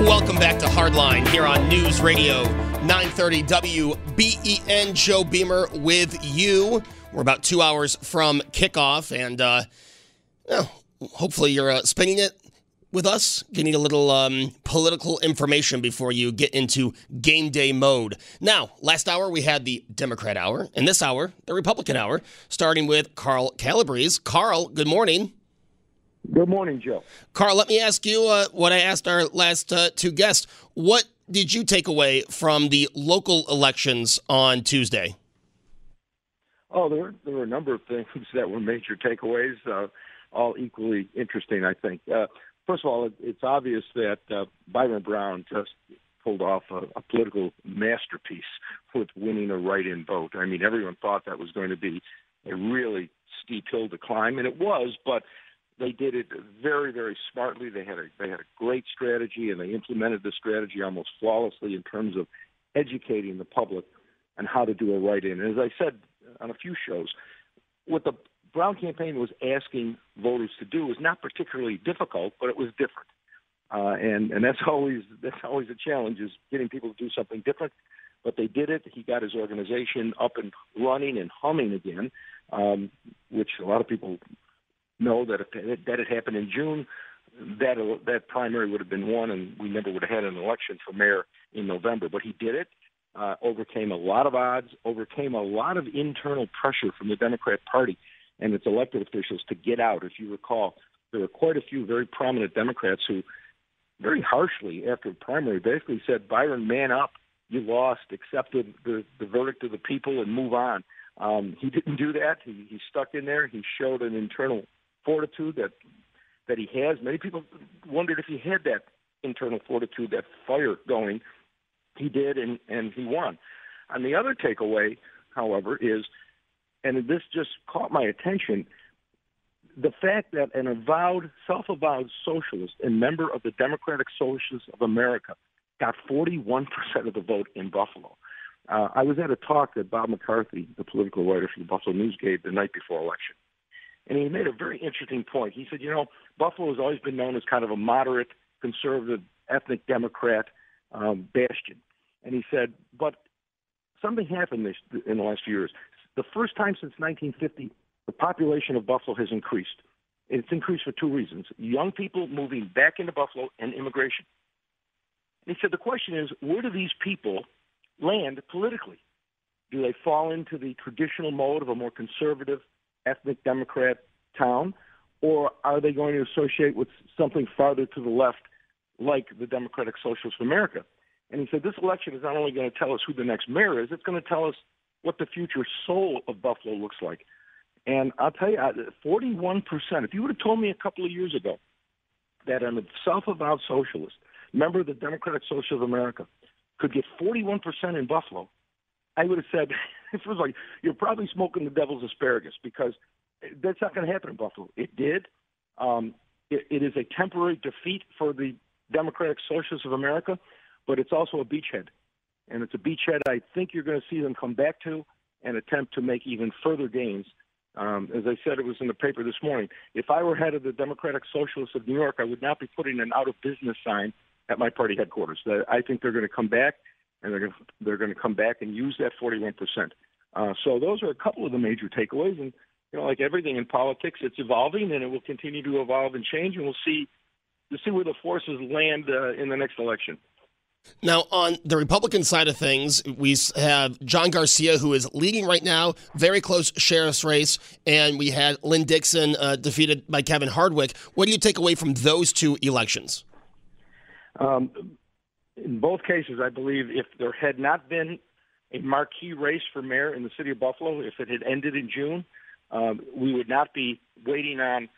Welcome back to Hardline here on News Radio 930 WBEN. Joe Beamer with you. We're about two hours from kickoff, and uh, well, hopefully you're uh, spending it with us, getting a little um, political information before you get into game day mode. Now, last hour we had the Democrat hour, and this hour, the Republican hour, starting with Carl Calabrese. Carl, good morning. Good morning, Joe. Carl, let me ask you uh, what I asked our last uh, two guests. What did you take away from the local elections on Tuesday? Oh, there were, there were a number of things that were major takeaways, uh, all equally interesting, I think. Uh, first of all, it, it's obvious that uh, Byron Brown just pulled off a, a political masterpiece with winning a write-in vote. I mean, everyone thought that was going to be a really steep hill to climb, and it was, but they did it very, very smartly. They had a they had a great strategy, and they implemented the strategy almost flawlessly in terms of educating the public on how to do a write-in. And as I said on a few shows, what the Brown campaign was asking voters to do was not particularly difficult, but it was different. Uh, and and that's always that's always a challenge is getting people to do something different. But they did it. He got his organization up and running and humming again, um, which a lot of people know that if that had happened in June, that that primary would have been won, and we never would have had an election for mayor in November. But he did it, uh, overcame a lot of odds, overcame a lot of internal pressure from the Democrat Party and its elected officials to get out. If you recall, there were quite a few very prominent Democrats who, very harshly after the primary, basically said, "Byron, man up. You lost. Accept the the, the verdict of the people and move on." Um, he didn't do that. He, he stuck in there. He showed an internal fortitude that that he has. Many people wondered if he had that internal fortitude, that fire going. He did, and and he won. And the other takeaway, however, is, and this just caught my attention, the fact that an avowed, self-avowed socialist and member of the Democratic Socialists of America got 41% of the vote in Buffalo. Uh, I was at a talk that Bob McCarthy, the political writer for the Buffalo News, gave the night before election and he made a very interesting point. He said, you know, Buffalo has always been known as kind of a moderate, conservative, ethnic Democrat um, bastion. And he said, but something happened this, in the last few years. The first time since 1950, the population of Buffalo has increased. It's increased for two reasons young people moving back into Buffalo and immigration. And he said, the question is, where do these people land politically? Do they fall into the traditional mode of a more conservative, ethnic Democrat town, or are they going to associate with something farther to the left, like the Democratic Socialists of America? And he said this election is not only going to tell us who the next mayor is, it's going to tell us what the future soul of Buffalo looks like. And I'll tell you, 41%, if you would have told me a couple of years ago that a self-avowed socialist, member of the Democratic Socialists of America, could get 41% in Buffalo, I would have said, it was like, you're probably smoking the devil's asparagus because that's not going to happen in Buffalo. It did. Um, it, it is a temporary defeat for the Democratic Socialists of America, but it's also a beachhead. And it's a beachhead I think you're going to see them come back to and attempt to make even further gains. Um, as I said, it was in the paper this morning. If I were head of the Democratic Socialists of New York, I would not be putting an out of business sign at my party headquarters. I think they're going to come back and they're going to, they're going to come back and use that 41 percent. Uh, so those are a couple of the major takeaways. And you know, like everything in politics, it's evolving and it will continue to evolve and change, and we'll see we'll see where the forces land uh, in the next election. Now, on the Republican side of things, we have John Garcia, who is leading right now, very close sheriff's race, and we had Lynn Dixon uh, defeated by Kevin Hardwick. What do you take away from those two elections? Um, in both cases, I believe if there had not been a marquee race for mayor in the city of Buffalo, if it had ended in June, um, we would not be waiting on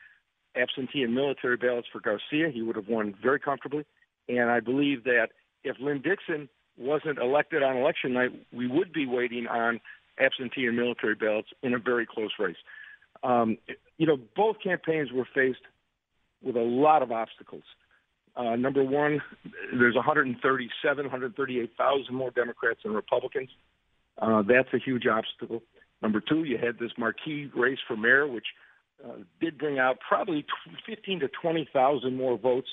absentee and military ballots for Garcia. He would have won very comfortably. And I believe that if Lynn Dixon wasn't elected on election night, we would be waiting on absentee and military ballots in a very close race. Um, you know, both campaigns were faced with a lot of obstacles. Uh, number one, there's 137, 138,000 more Democrats than Republicans. Uh, that's a huge obstacle. Number two, you had this marquee race for mayor, which uh, did bring out probably 15 to 20,000 more votes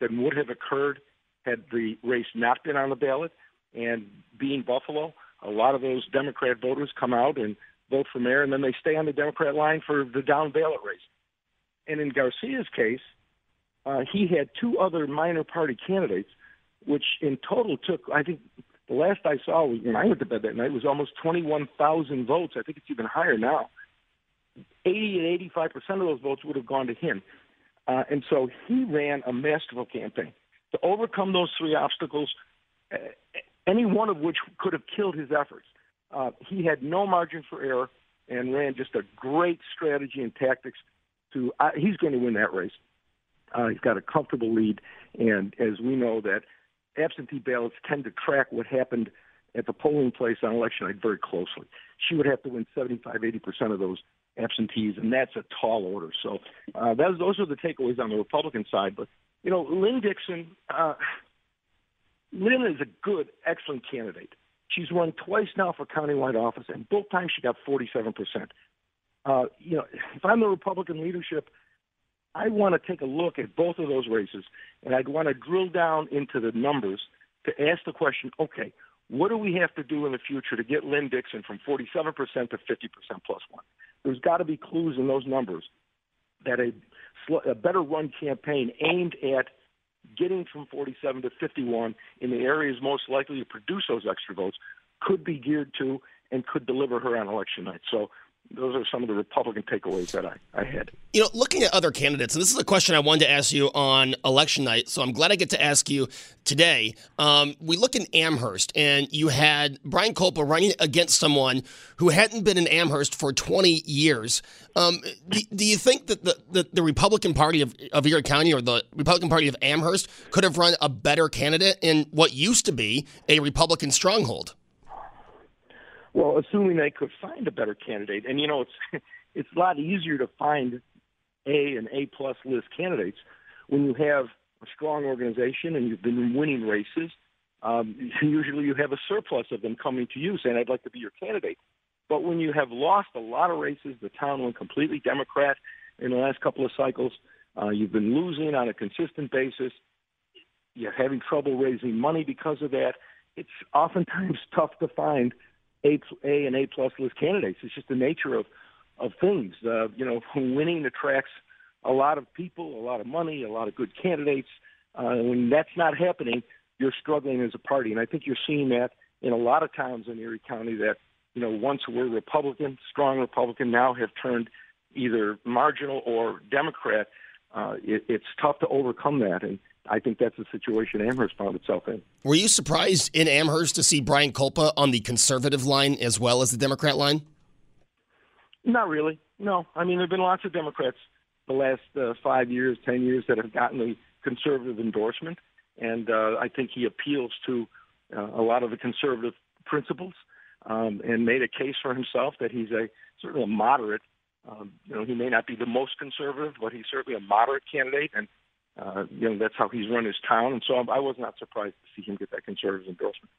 than would have occurred had the race not been on the ballot. And being Buffalo, a lot of those Democrat voters come out and vote for mayor, and then they stay on the Democrat line for the down ballot race. And in Garcia's case, uh, he had two other minor party candidates, which in total took, I think, the last I saw when I went to bed that night was almost 21,000 votes. I think it's even higher now. 80 and 85 percent of those votes would have gone to him, uh, and so he ran a masterful campaign to overcome those three obstacles, uh, any one of which could have killed his efforts. Uh, he had no margin for error and ran just a great strategy and tactics. To uh, he's going to win that race. Uh, he's got a comfortable lead, and as we know that absentee ballots tend to track what happened at the polling place on election night very closely. She would have to win 75, 80 percent of those absentees, and that's a tall order. So uh, that, those are the takeaways on the Republican side. But you know, Lynn Dixon, uh, Lynn is a good, excellent candidate. She's run twice now for countywide office, and both times she got 47 percent. Uh, you know, if I'm the Republican leadership, I want to take a look at both of those races, and I'd want to drill down into the numbers to ask the question: Okay, what do we have to do in the future to get Lynn Dixon from 47% to 50% plus one? There's got to be clues in those numbers that a, a better run campaign aimed at getting from 47 to 51 in the areas most likely to produce those extra votes could be geared to and could deliver her on election night. So those are some of the Republican takeaways that I, I had. You know, looking at other candidates, and this is a question I wanted to ask you on election night, so I'm glad I get to ask you today. Um, we look in Amherst, and you had Brian Kulpa running against someone who hadn't been in Amherst for 20 years. Um, do, do, you think that the, the, the, Republican Party of, of Erie County or the Republican Party of Amherst could have run a better candidate in what used to be a Republican stronghold? Well, assuming they could find a better candidate, and you know, it's it's a lot easier to find A and A plus list candidates when you have a strong organization and you've been winning races. Um, usually, you have a surplus of them coming to you saying, "I'd like to be your candidate." But when you have lost a lot of races, the town went completely Democrat in the last couple of cycles. Uh, you've been losing on a consistent basis. You're having trouble raising money because of that. It's oftentimes tough to find a, A and A plus list candidates. It's just the nature of of things. Uh, you know, winning attracts a lot of people, a lot of money, a lot of good candidates. Uh, when that's not happening, you're struggling as a party, and I think you're seeing that in a lot of towns in Erie County that you know once were Republican, strong Republican, now have turned either marginal or Democrat. Uh, it, it's tough to overcome that, and I think that's the situation Amherst found itself in. Were you surprised in Amherst to see Brian Kulpa on the conservative line as well as the Democrat line? Not really. No. I mean, there have been lots of Democrats the last uh, five years, ten years that have gotten the conservative endorsement, and uh, I think he appeals to uh, a lot of the conservative principles um, and made a case for himself that he's a certainly a moderate. Um, you know, he may not be the most conservative, but he's certainly a moderate candidate, and uh, you know, that's how he's run his town. And so I was not surprised to see him get that conservative endorsement.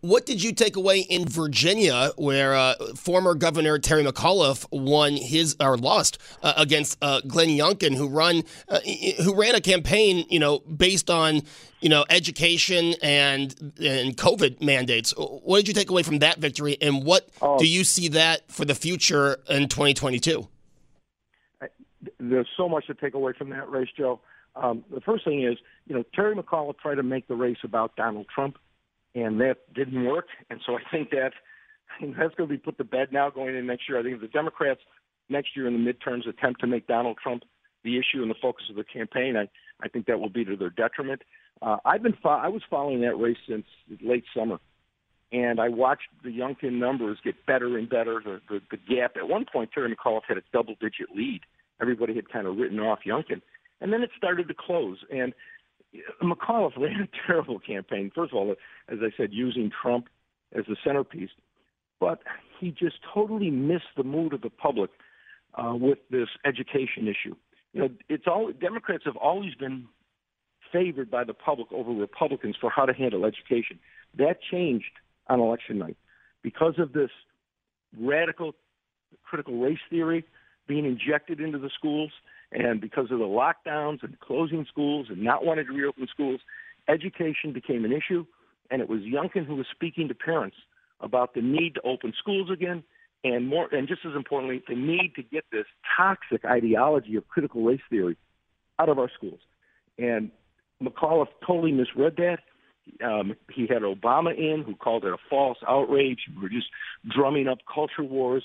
What did you take away in Virginia, where uh, former Governor Terry McAuliffe won his or lost uh, against uh, Glenn Youngkin, who run uh, who ran a campaign, you know, based on you know education and and COVID mandates. What did you take away from that victory, and what oh. do you see that for the future in 2022? there's so much to take away from that race, Joe. Um, the first thing is, you know, Terry McAuliffe tried to make the race about Donald Trump, and that didn't work. And so I think that I think that's going to be put to bed now going in next year. I think if the Democrats next year in the midterms attempt to make Donald Trump the issue and the focus of the campaign, I, I think that will be to their detriment. Uh, I've been fo- I was following that race since late summer, and I watched the Youngkin numbers get better and better. The, the, the gap at one point, Terry McAuliffe had a double-digit lead. Everybody had kind of written off Youngkin, and then it started to close. And McAuliffe ran a terrible campaign. First of all, as I said, using Trump as the centerpiece, but he just totally missed the mood of the public uh, with this education issue. You know, it's all Democrats have always been favored by the public over Republicans for how to handle education. That changed on election night because of this radical critical race theory being injected into the schools and because of the lockdowns and closing schools and not wanting to reopen schools, education became an issue. And it was Youngkin who was speaking to parents about the need to open schools again and more and just as importantly, the need to get this toxic ideology of critical race theory out of our schools. And McAuliffe totally misread that. Um, he had Obama in who called it a false outrage. We were just drumming up culture wars.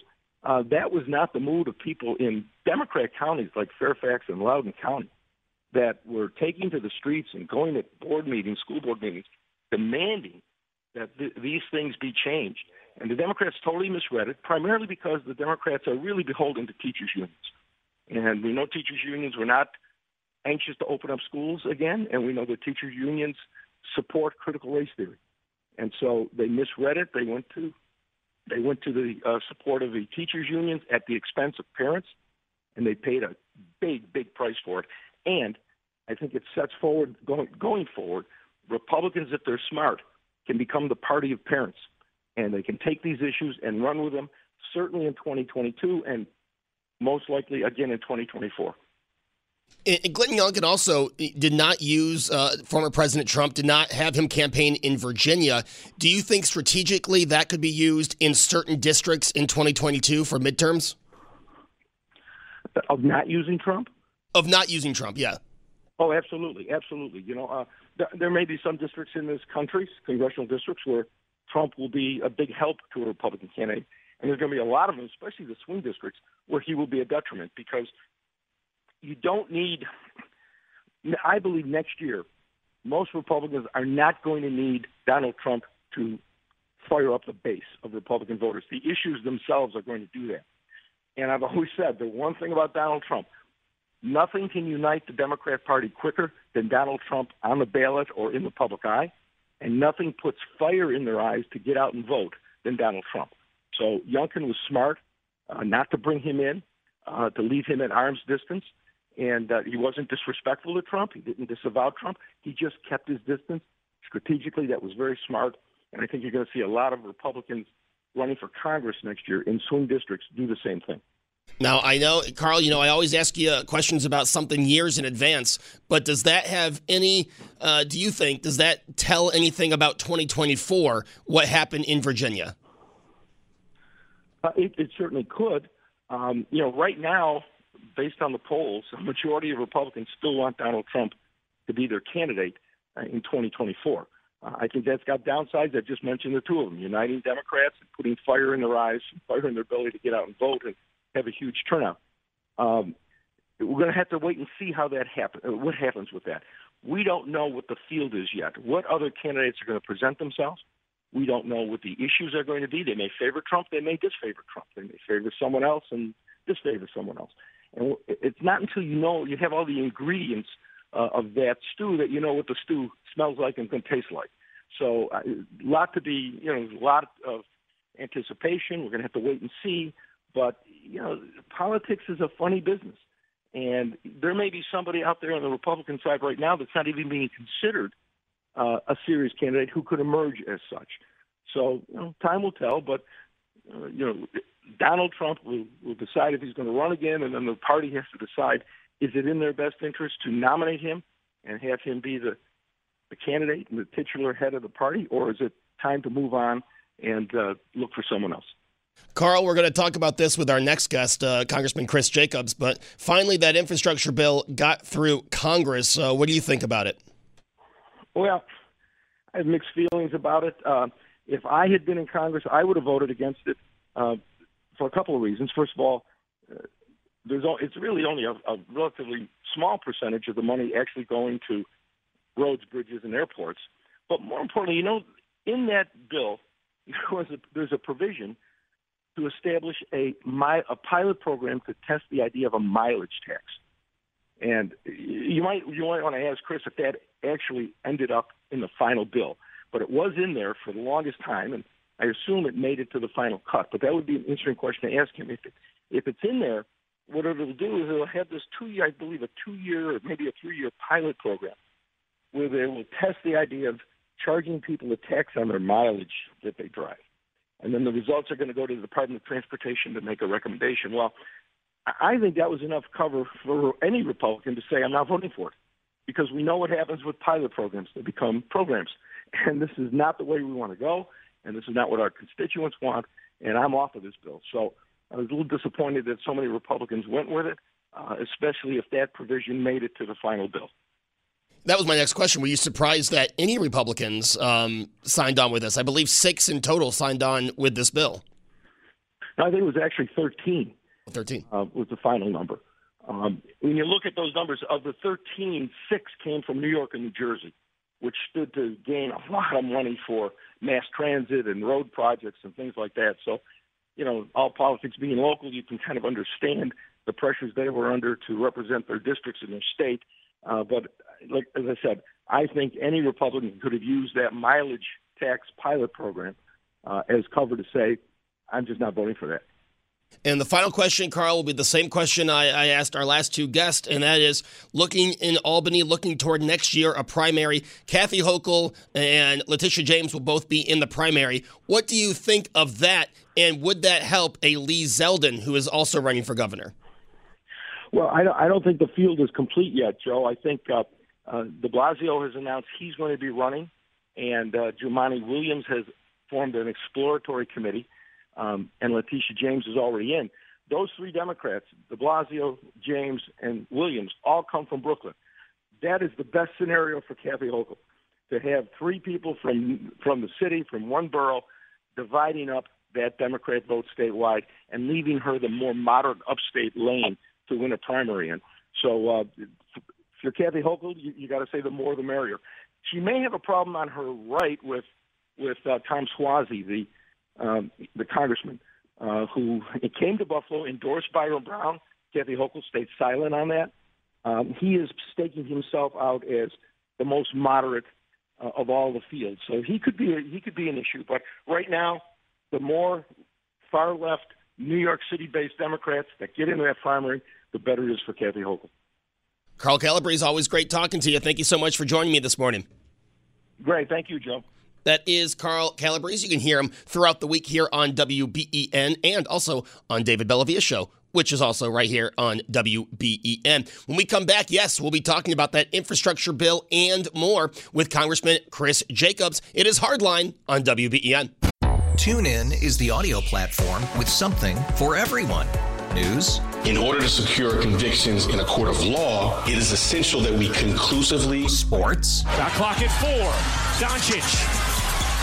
Uh, that was not the mood of people in Democrat counties like Fairfax and Loudoun County that were taking to the streets and going to board meetings, school board meetings, demanding that th- these things be changed. And the Democrats totally misread it, primarily because the Democrats are really beholden to teachers' unions. And we know teachers' unions were not anxious to open up schools again, and we know that teachers' unions support critical race theory. And so they misread it. They went to they went to the uh, support of the teachers' unions at the expense of parents, and they paid a big, big price for it. And I think it sets forward going going forward. Republicans, if they're smart, can become the party of parents and they can take these issues and run with them, certainly in 2022 and most likely again in 2024. And Glenn Youngkin also did not use uh, former President Trump, did not have him campaign in Virginia. Do you think strategically that could be used in certain districts in 2022 for midterms? Of not using Trump? Of not using Trump, yeah. Oh, absolutely, absolutely. You know, uh, th- there may be some districts in this country, congressional districts, where Trump will be a big help to a Republican candidate. And there's going to be a lot of them, especially the swing districts, where he will be a detriment because you don't need. I believe next year, most Republicans are not going to need Donald Trump to fire up the base of Republican voters. The issues themselves are going to do that. And I've always said the one thing about Donald Trump nothing can unite the Democrat Party quicker than Donald Trump on the ballot or in the public eye and nothing puts fire in their eyes to get out and vote than Donald Trump. So Youngkin was smart uh, not to bring him in, uh, to leave him at arm's distance, and uh, he wasn't disrespectful to Trump. He didn't disavow Trump. He just kept his distance strategically. That was very smart, and I think you're going to see a lot of Republicans running for Congress next year in swing districts do the same thing. Now, I know, Carl, you know, I always ask you uh, questions about something years in advance, but does that have any, uh, do you think, does that tell anything about 2024, what happened in Virginia? Uh, it, it, certainly could. Um, you know, right now, based on the polls, a majority of Republicans still want Donald Trump to be their candidate uh, in 2024. Uh, I think that's got downsides. I just mentioned the two of them, uniting Democrats and putting fire in their eyes, fire in their ability to get out and vote. And, have a huge turnout. Um, we're going to have to wait and see how that happens. Uh, what happens with that? We don't know what the field is yet. What other candidates are going to present themselves? We don't know what the issues are going to be. They may favor Trump. They may disfavor Trump. They may favor someone else and disfavor someone else. And it's not until you know you have all the ingredients uh, of that stew that you know what the stew smells like and can taste like. So, a uh, lot to be, you know, a lot of anticipation. We're going to have to wait and see. But you know, politics is a funny business, and there may be somebody out there on the Republican side right now that's not even being considered uh, a serious candidate who could emerge as such. So you know, time will tell, but uh, you know, Donald Trump will, will decide if he's going to run again, and then the party has to decide is it in their best interest to nominate him and have him be the the candidate and the titular head of the party, or is it time to move on and uh, look for someone else? Carl, we're going to talk about this with our next guest, uh, Congressman Chris Jacobs. But finally, that infrastructure bill got through Congress. Uh, what do you think about it? Well, I have mixed feelings about it. Uh, if I had been in Congress, I would have voted against it uh, for a couple of reasons. First of all, uh, there's all, it's really only a, a relatively small percentage of the money actually going to roads, bridges, and airports. But more importantly, you know, in that bill, a, there's a provision to establish a, my, a pilot program to test the idea of a mileage tax. And you might you might want to ask Chris if that actually ended up in the final bill, but it was in there for the longest time, and I assume it made it to the final cut. But that would be an interesting question to ask him. If it, if it's in there, what it'll do is it'll have this two year, I believe, a two year or maybe a three year pilot program where they will test the idea of charging people a tax on their mileage that they drive and then the results are going to go to the Department of Transportation to make a recommendation. Well, I think that was enough cover for any Republican to say, I'm not voting for it. Because we know what happens with pilot programs. They become programs. And this is not the way we want to go, and this is not what our constituents want, and I'm off of this bill. So I was a little disappointed that so many Republicans went with it, uh, especially if that provision made it to the final bill that was my next question. Were you surprised that any Republicans um, signed on with this? I believe six in total signed on with this bill. I think it was actually 13. 13 uh, was the final number. Um, when you look at those numbers, of the 13, six came from New York and New Jersey, which stood to gain a lot of money for mass transit and road projects and things like that. So, you know, all politics being local, you can kind of understand the pressures they were under to represent their districts in their state. Uh, but like as I said, I think any Republican could have used that mileage tax pilot program uh, as cover to say, I'm just not voting for that. And the final question, Carl, will be the same question I, I, asked our last two guests, and that is looking in Albany, looking toward next year, a primary. Kathy Hochul and Letitia James will both be in the primary. What do you think of that? And would that help a Lee Zeldin, who is also running for governor? Well, I don't, I don't think the field is complete yet, Joe. I think uh, uh, de Blasio has announced he's going to be running, and uh, Jumaane Williams has formed an exploratory committee, um, and Letitia James is already in. Those three Democrats, de Blasio, James, and Williams, all come from Brooklyn. That is the best scenario for Kathy Hochul, to have three people from from the city, from one borough, dividing up that Democrat vote statewide and leaving her the more moderate upstate lane to win a primary in. So uh, you're Kathy Hochul, you, you got to say the more the merrier. She may have a problem on her right with with uh, Tom Suozzi, the um, the congressman uh, who came to Buffalo, endorsed Byron Brown. Kathy Hochul stayed silent on that. Um, he is staking himself out as the most moderate uh, of all the fields, so he could be a, he could be an issue. But right now, the more far left New York City based Democrats that get into that primary, the better it is for Kathy Hochul. Carl Calabrese, always great talking to you. Thank you so much for joining me this morning. Great. Thank you, Joe. That is Carl Calabrese. You can hear him throughout the week here on WBEN and also on David Bellavia's show, which is also right here on WBEN. When we come back, yes, we'll be talking about that infrastructure bill and more with Congressman Chris Jacobs. It is Hardline on WBEN. TuneIn is the audio platform with something for everyone. News. In order to secure convictions in a court of law, it is essential that we conclusively. Sports. Got clock at four. Doncic.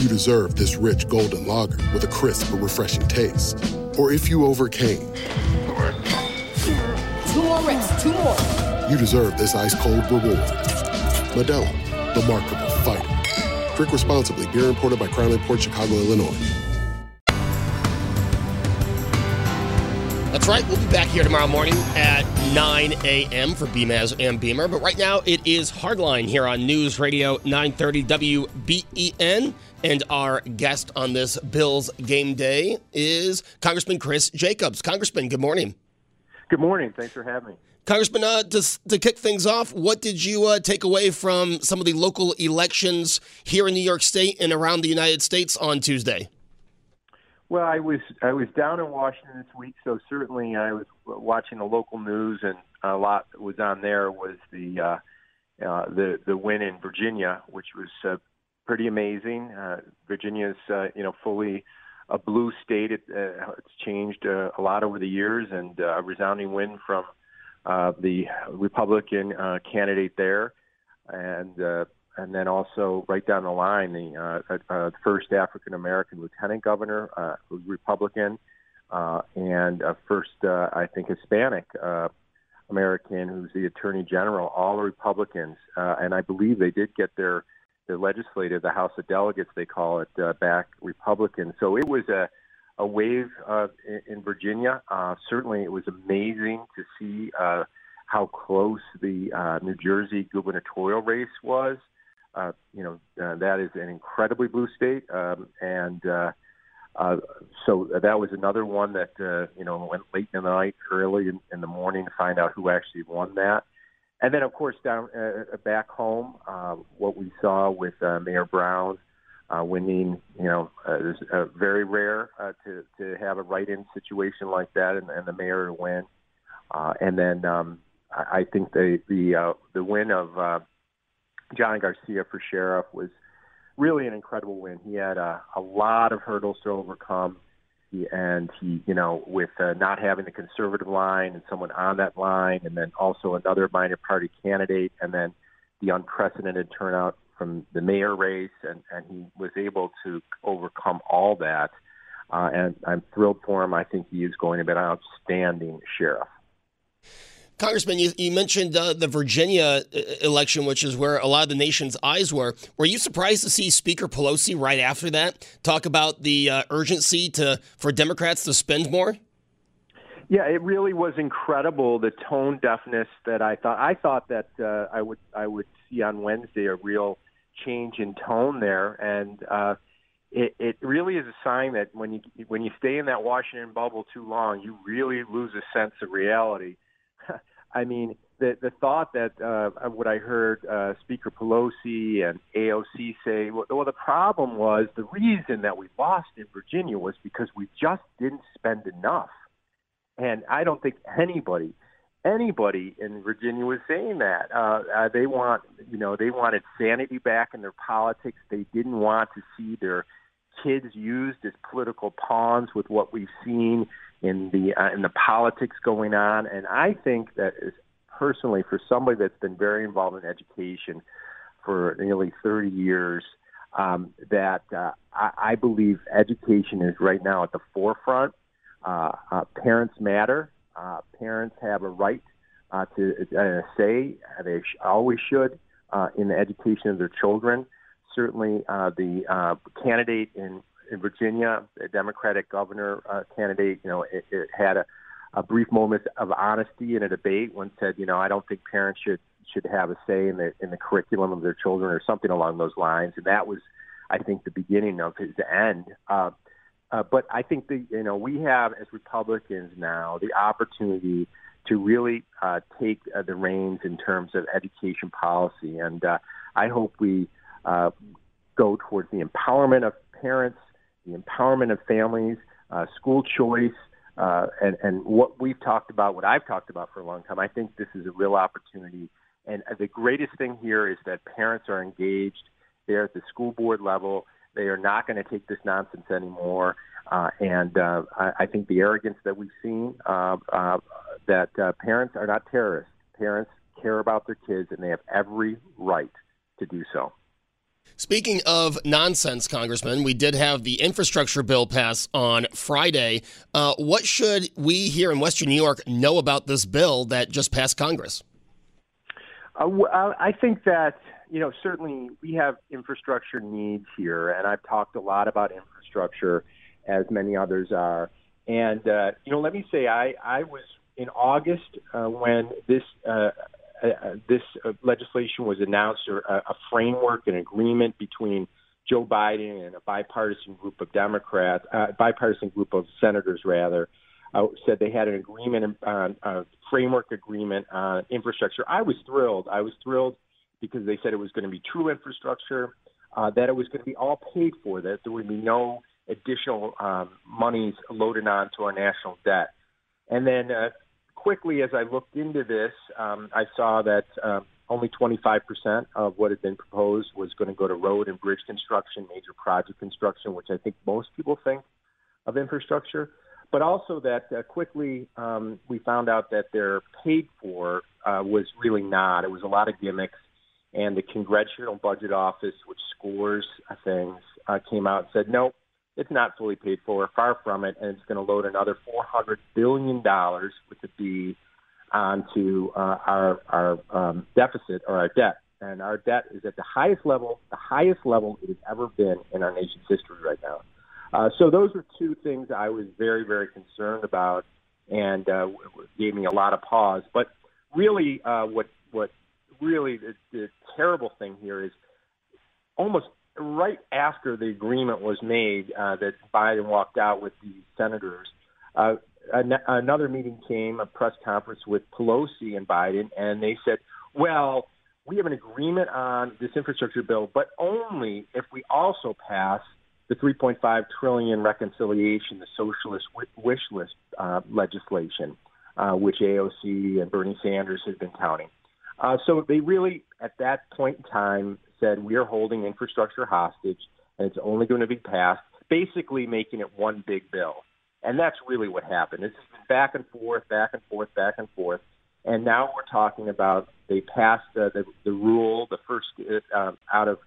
you deserve this rich golden lager with a crisp but refreshing taste. or if you overcame. Two more reps, two more. You deserve this ice cold reward. Modelo, the Markable Fighter. Drink responsibly. Beer imported by Crown Imports Chicago, Illinois. That's right. We'll be back here tomorrow morning at 9 a.m. for BMAS and Beamer. But right now, it is Hardline here on News Radio 930 WBEN. And our guest on this Bills game day is Congressman Chris Jacobs. Congressman, good morning. Good morning. Thanks for having me. Congressman, uh, to, to kick things off, what did you uh, take away from some of the local elections here in New York State and around the United States on Tuesday? Well, I was I was down in Washington this week, so certainly I was watching the local news, and a lot that was on there was the uh, uh, the the win in Virginia, which was uh, pretty amazing. Uh, Virginia's uh, you know fully a blue state. It, uh, it's changed uh, a lot over the years, and uh, a resounding win from uh, the Republican uh, candidate there, and uh, and then also right down the line, the uh, uh, first African American lieutenant governor, uh, who's Republican, uh, and uh, first, uh, I think, Hispanic uh, American, who's the Attorney General, all Republicans, uh, and I believe they did get their their legislative, the House of Delegates, they call it, uh, back Republican. So it was a a wave uh, in, in Virginia. Uh, certainly, it was amazing to see uh, how close the uh, New Jersey gubernatorial race was. Uh, you know, uh, that is an incredibly blue state, um, and uh, uh, so that was another one that uh, you know went late in the night, early in, in the morning to find out who actually won that. And then, of course, down uh, back home, uh, what we saw with uh, Mayor Brown uh, winning, you know, uh, is uh, very rare uh, to to have a write-in situation like that, and, and the mayor to win. Uh, and then um, I, I think the the uh, the win of uh, John Garcia for sheriff was really an incredible win. He had a, a lot of hurdles to overcome. He, and he, you know, with uh, not having the conservative line and someone on that line, and then also another minor party candidate, and then the unprecedented turnout from the mayor race, and, and he was able to overcome all that. Uh, and I'm thrilled for him. I think he is going to be an outstanding sheriff. Congressman, you, you mentioned uh, the Virginia uh, election, which is where a lot of the nation's eyes were. Were you surprised to see Speaker Pelosi right after that talk about the uh, urgency to for Democrats to spend more? Yeah, it really was incredible the tone deafness that I thought. I thought that uh, I would I would see on Wednesday a real change in tone there, and uh, it, it really is a sign that when you when you stay in that Washington bubble too long, you really lose a sense of reality I mean, the the thought that uh, what I heard uh, Speaker Pelosi and AOC say, well, well, the problem was the reason that we lost in Virginia was because we just didn't spend enough, and I don't think anybody anybody in Virginia was saying that. Uh, uh, they want, you know, they wanted sanity back in their politics. They didn't want to see their kids used as political pawns with what we've seen in the uh, in the politics going on. And I think that is personally for somebody that's been very involved in education for nearly 30 years, um, that uh, I, I believe education is right now at the forefront. Uh, uh, parents matter. Uh, parents have a right uh, to uh, say. They sh- always should uh, in the education of their children. Certainly, uh, the uh, candidate in in Virginia, a Democratic governor uh, candidate, you know, it, it had a, a brief moment of honesty in a debate when said, you know, I don't think parents should should have a say in the in the curriculum of their children or something along those lines, and that was, I think, the beginning of his end. Uh, uh, but I think the you know we have as Republicans now the opportunity to really uh, take uh, the reins in terms of education policy, and uh, I hope we uh, go towards the empowerment of parents the empowerment of families, uh, school choice, uh, and, and what we've talked about, what I've talked about for a long time. I think this is a real opportunity. And the greatest thing here is that parents are engaged. They're at the school board level. They are not going to take this nonsense anymore. Uh, and uh, I, I think the arrogance that we've seen uh, uh, that uh, parents are not terrorists. Parents care about their kids, and they have every right to do so. Speaking of nonsense, Congressman, we did have the infrastructure bill pass on Friday. Uh, what should we here in Western New York know about this bill that just passed Congress? Uh, I think that, you know, certainly we have infrastructure needs here, and I've talked a lot about infrastructure, as many others are. And, uh, you know, let me say, I, I was in August uh, when this uh, uh, this uh, legislation was announced, or a, a framework, an agreement between Joe Biden and a bipartisan group of Democrats, uh, bipartisan group of senators, rather, uh, said they had an agreement uh, a framework agreement on infrastructure. I was thrilled. I was thrilled because they said it was going to be true infrastructure, uh, that it was going to be all paid for, that there would be no additional um, monies loaded onto our national debt. And then uh, quickly, as I looked into this, um, I saw that um, only 25% of what had been proposed was going to go to road and bridge construction, major project construction, which I think most people think of infrastructure. But also that uh, quickly um, we found out that their paid for uh, was really not. It was a lot of gimmicks. And the Congressional Budget Office, which scores things, uh, came out and said, nope, it's not fully paid for, far from it, and it's going to load another $400 billion with the B onto uh, our, our um, deficit or our debt. And our debt is at the highest level, the highest level it has ever been in our nation's history right now. Uh, so those are two things I was very, very concerned about and uh, gave me a lot of pause. But really, uh, what what really the, the terrible thing here is almost right after the agreement was made uh, that Biden walked out with the senators, uh, an- another meeting came, a press conference with Pelosi and Biden, and they said, well, we have an agreement on this infrastructure bill, but only if we also pass the 3.5 trillion reconciliation, the socialist wish list uh, legislation, uh, which AOC and Bernie Sanders has been touting. Uh, so they really, at that point in time, said we are holding infrastructure hostage and it's only going to be passed, basically making it one big bill. And that's really what happened. It's been back and forth, back and forth, back and forth. And now we're talking about they passed the, the, the rule, the first uh, out of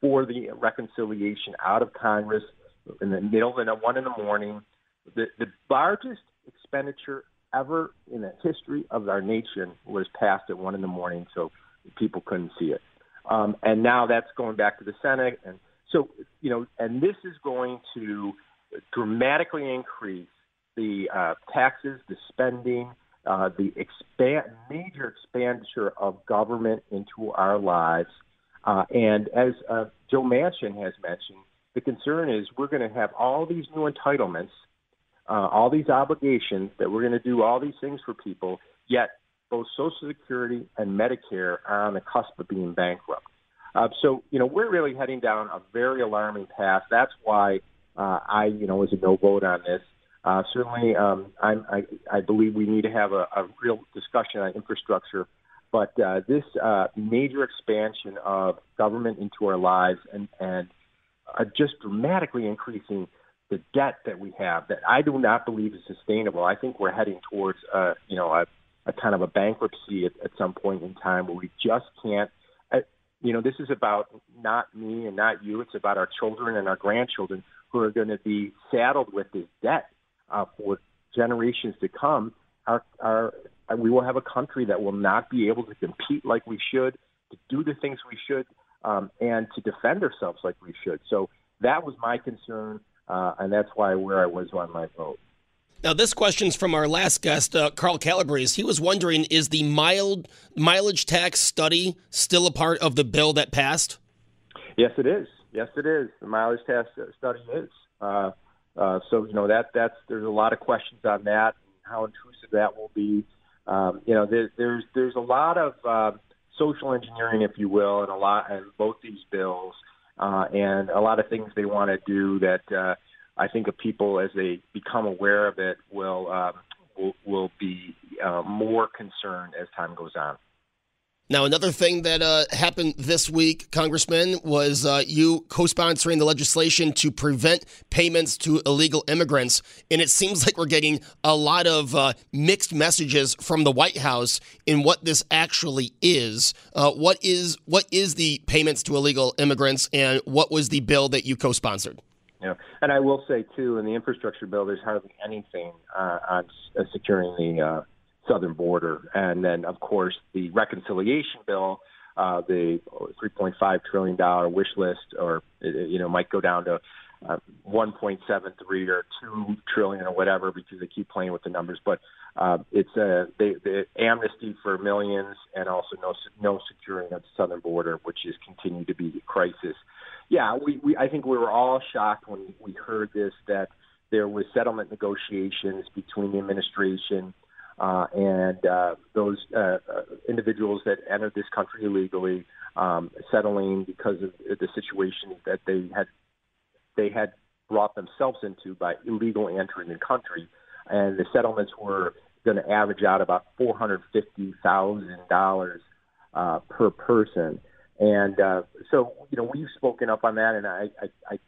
for the reconciliation out of Congress in the middle of the one in the morning. The, the largest expenditure ever in the history of our nation was passed at one in the morning, so people couldn't see it. Um, and now that's going back to the Senate. And so, you know, and this is going to dramatically increase the uh, taxes, the spending, uh, the expand, major expenditure of government into our lives. Uh, and as uh, Joe Manchin has mentioned, the concern is we're going to have all these new entitlements, uh, all these obligations that we're going to do all these things for people, yet both Social Security and Medicare are on the cusp of being bankrupt. Uh, so, you know, we're really heading down a very alarming path. That's why uh, I, you know, was a no vote on this. Uh, certainly, um, I'm, I, I believe we need to have a, a real discussion on infrastructure. But uh, this uh, major expansion of government into our lives and, and uh, just dramatically increasing the debt that we have that I do not believe is sustainable. I think we're heading towards, uh, you know, a, a kind of a bankruptcy at, at some point in time where we just can't. Uh, you know, this is about not me and not you. It's about our children and our grandchildren who are going to be saddled with this debt uh, for generations to come. Our, our, we will have a country that will not be able to compete like we should, to do the things we should, um, and to defend ourselves like we should. So that was my concern, uh, and that's why where I was on my vote. Now, this question's from our last guest, uh, Carl Calabrese. He was wondering is the mild mileage tax study still a part of the bill that passed? Yes, it is. Yes, it is. The mileage tax study is. Uh, uh, so you know that that's there's a lot of questions on that, how intrusive that will be. Um, you know, there, there's there's a lot of uh, social engineering, if you will, and a lot in both these bills, uh, and a lot of things they want to do that. I think of people as they become aware of it will um, will, will be uh, more concerned as time goes on. Now, another thing that uh, happened this week, Congressman, was uh, you co sponsoring the legislation to prevent payments to illegal immigrants. And it seems like we're getting a lot of uh, mixed messages from the White House in what this actually is. Uh, what is what is the payments to illegal immigrants, and what was the bill that you co sponsored? Yeah, and I will say, too, in the infrastructure bill, there's hardly anything uh, on uh, securing the uh, southern border. And then, of course, the reconciliation bill, uh, the 3.5 trillion dollar wish list, or you know, might go down to uh, 1.73 or 2 trillion or whatever because they keep playing with the numbers. But uh, it's a they, the amnesty for millions and also no no securing of the southern border, which is continued to be a crisis. Yeah, we, we I think we were all shocked when we heard this that there was settlement negotiations between the administration uh, and uh, those uh, uh, individuals that entered this country illegally um, settling because of the situation that they had they had brought themselves into by illegally entering the country, and the settlements were going to average out about four hundred fifty thousand uh, dollars per person. And uh, so, you know, we've spoken up on that, and I, I, I,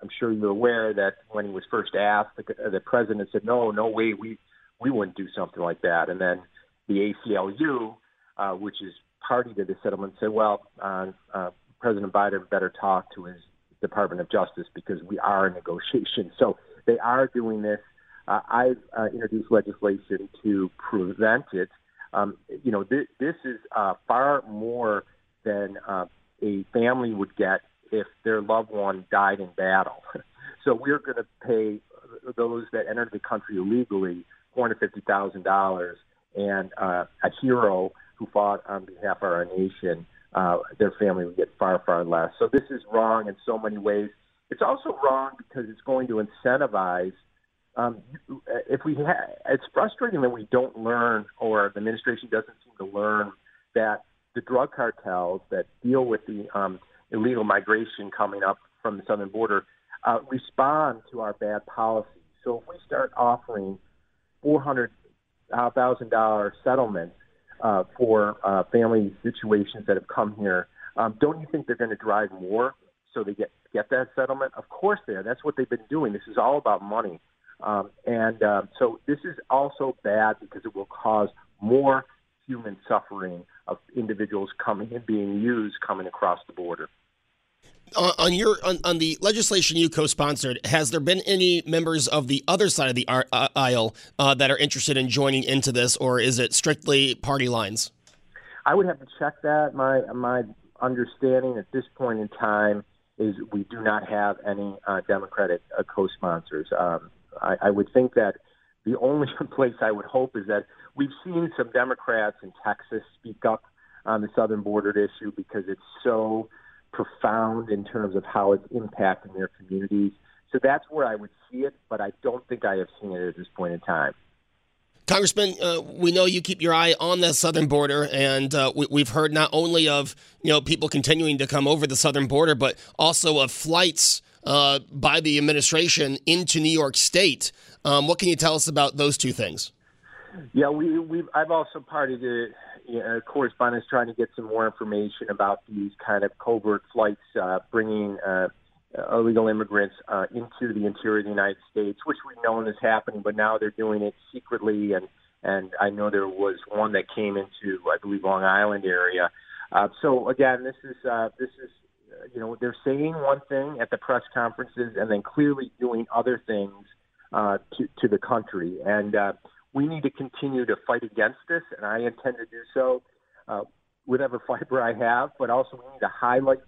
I'm sure you're aware that when he was first asked, the, the president said, "No, no way, we we wouldn't do something like that. And then the ACLU, uh, which is party to the settlement, said, well, uh, uh, President Biden better talk to his Department of Justice because we are in negotiations. So they are doing this. Uh, I've uh, introduced legislation to prevent it. Um, you know, th- this is uh, far more than uh, a family would get if their loved one died in battle. so we're going to pay those that entered the country illegally four hundred fifty thousand dollars, and uh, a hero who fought on behalf of our nation, uh, their family would get far far less. So this is wrong in so many ways. It's also wrong because it's going to incentivize. Um, if we, ha- it's frustrating that we don't learn, or the administration doesn't seem to learn that the drug cartels that deal with the um, illegal migration coming up from the southern border uh, respond to our bad policies. So if we start offering four hundred thousand dollar settlement uh, for uh, family situations that have come here, um, don't you think they're going to drive more so they get get that settlement? Of course they are. That's what they've been doing. This is all about money, um, and uh, so this is also bad because it will cause more human suffering of individuals coming and being used coming across the border on your on, on, the legislation you co-sponsored, has there been any members of the other side of the uh, aisle uh, that are interested in joining into this, or is it strictly party lines? I would have to check that. My my understanding at this point in time is we do not have any uh, Democratic uh, co-sponsors. Um, I, I would think that the only place I would hope is that we've seen some Democrats in Texas speak up on the southern border issue because it's so profound in terms of how it's impacting their communities. So that's where I would see it, but I don't think I have seen it at this point in time. Congressman, uh, we know you keep your eye on the southern border, and uh, we, have heard not only of you know people continuing to come over the southern border, but also of flights uh, by the administration into New York State. Um, what can you tell us about those two things? Yeah, we we I've also parted the you know, correspondence trying to get some more information about these kind of covert flights uh, bringing uh, illegal immigrants uh, into the interior of the United States, which we've known is happening, but now they're doing it secretly. And and I know there was one that came into, I believe, Long Island area. Uh, so again, this is uh, this is uh, you know they're saying one thing at the press conferences and then clearly doing other things uh, to to the country and. Uh, we need to continue to fight against this, and I intend to do so uh, whatever fiber I have. But also, we need to highlight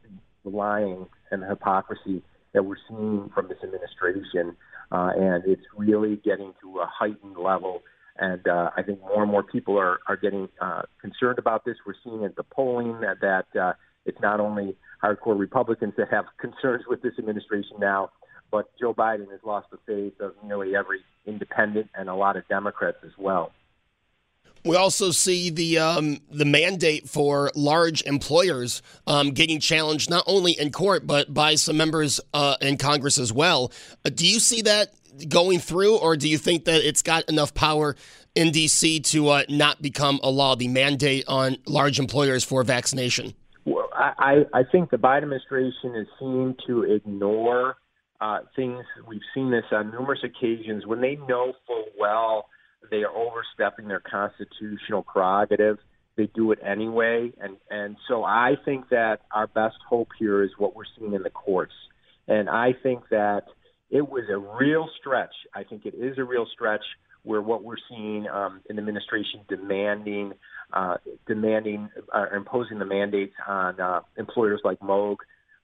the lying and the hypocrisy that we're seeing from this administration, uh, and it's really getting to a heightened level. And uh, I think more and more people are are getting uh, concerned about this. We're seeing in the polling that that uh, it's not only hardcore Republicans that have concerns with this administration now, but Joe Biden has lost the faith of nearly every independent and a lot of Democrats as well. We also see the um, the mandate for large employers um, getting challenged not only in court but by some members uh, in Congress as well. Uh, do you see that going through, or do you think that it's got enough power in D.C. to uh, not become a law, the mandate on large employers for vaccination? Well, I, I think the Biden administration is seen to ignore uh, things. We've seen this on numerous occasions when they know full well they are overstepping their constitutional prerogative. They do it anyway, and and so I think that our best hope here is what we're seeing in the courts, and I think that it was a real stretch. I think it is a real stretch where what we're seeing um, in the administration demanding, uh, demanding, uh, imposing the mandates on uh, employers like Moog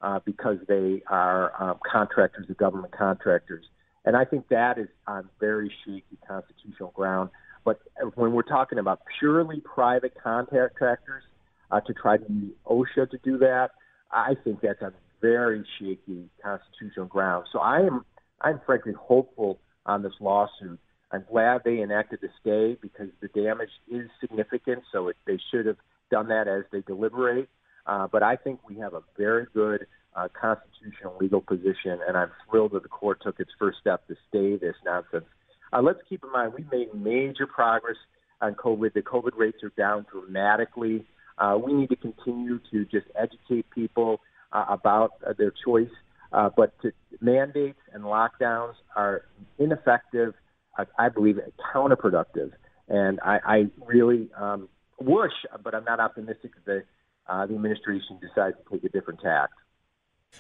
uh, because they are um, contractors, the government contractors. And I think that is on very shaky constitutional ground. But when we're talking about purely private contractors uh, to try to use OSHA to do that, I think that's on very shaky constitutional ground. So I am, I'm frankly hopeful on this lawsuit. I'm glad they enacted the stay because the damage is significant. So it, they should have done that as they deliberate. Uh, but I think we have a very good uh, constitutional legal position, and I'm thrilled that the court took its first step to stay this nonsense. Uh, let's keep in mind we made major progress on COVID. The COVID rates are down dramatically. Uh, we need to continue to just educate people uh, about uh, their choice. Uh, but to, mandates and lockdowns are ineffective. Uh, I believe counterproductive, and I, I really um, wish, but I'm not optimistic that uh, the administration decides to take a different tack.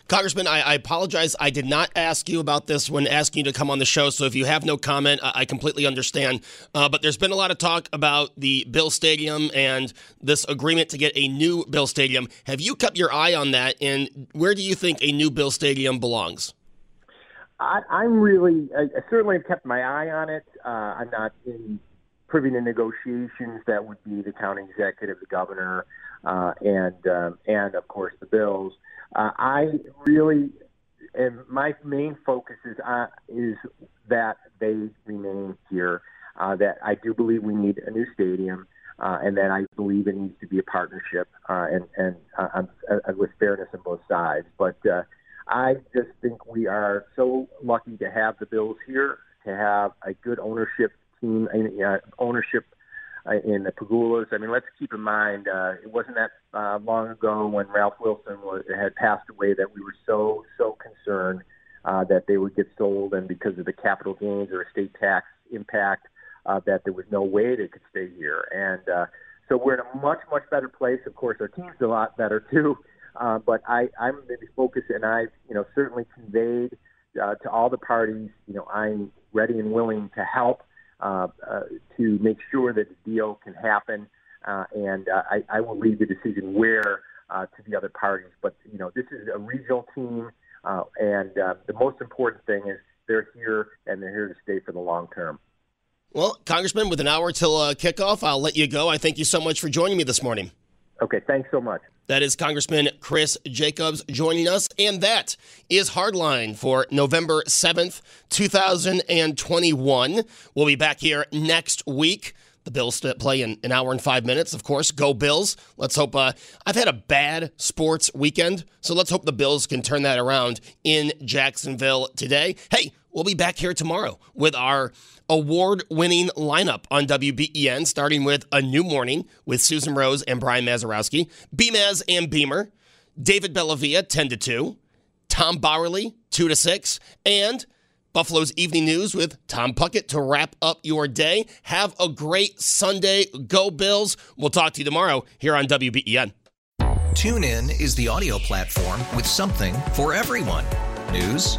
Congressman, I, I, apologize. I did not ask you about this when asking you to come on the show. So if you have no comment, I, I completely understand. Uh, but there's been a lot of talk about the Bill Stadium and this agreement to get a new Bill Stadium. Have you kept your eye on that? And where do you think a new Bill Stadium belongs? I, am really, I, I, certainly have kept my eye on it. Uh, I'm not in privy to negotiations. That would be the county executive, the governor, uh, and um, and of course the bills. Uh, I really, and my main focus is uh, is that they remain here. Uh, that I do believe we need a new stadium, uh, and that I believe it needs to be a partnership uh, and and uh, uh, with fairness on both sides. But uh, I just think we are so lucky to have the Bills here, to have a good ownership team, uh, ownership uh, in the Pegulas. I mean, let's keep in mind uh, it wasn't that uh, long ago when Ralph Wilson was, had passed away that we were so so concerned uh, that they would get sold, and because of the capital gains or estate tax impact, uh, that there was no way they could stay here. And uh, so we're in a much much better place. Of course, our team's a lot better too. Uh, but I, I'm maybe focused, and I've you know, certainly conveyed uh, to all the parties, you know, I'm ready and willing to help uh, uh, to make sure that the deal can happen. Uh, and uh, I, I will leave the decision where uh, to the other parties. But you know, this is a regional team, uh, and uh, the most important thing is they're here and they're here to stay for the long term. Well, Congressman, with an hour till uh, kickoff, I'll let you go. I thank you so much for joining me this morning. Okay, thanks so much. That is Congressman Chris Jacobs joining us. And that is Hardline for November 7th, 2021. We'll be back here next week. The Bills play in an hour and five minutes, of course. Go Bills. Let's hope. Uh, I've had a bad sports weekend, so let's hope the Bills can turn that around in Jacksonville today. Hey, we'll be back here tomorrow with our award winning lineup on WBEN, starting with A New Morning with Susan Rose and Brian Mazurowski, Beamaz and Beamer, David Bellavia, 10 to 2, Tom Bauerle, 2 to 6, and Buffalo's Evening News with Tom Puckett to wrap up your day. Have a great Sunday. Go Bills. We'll talk to you tomorrow here on WBEN. TuneIn is the audio platform with something for everyone. News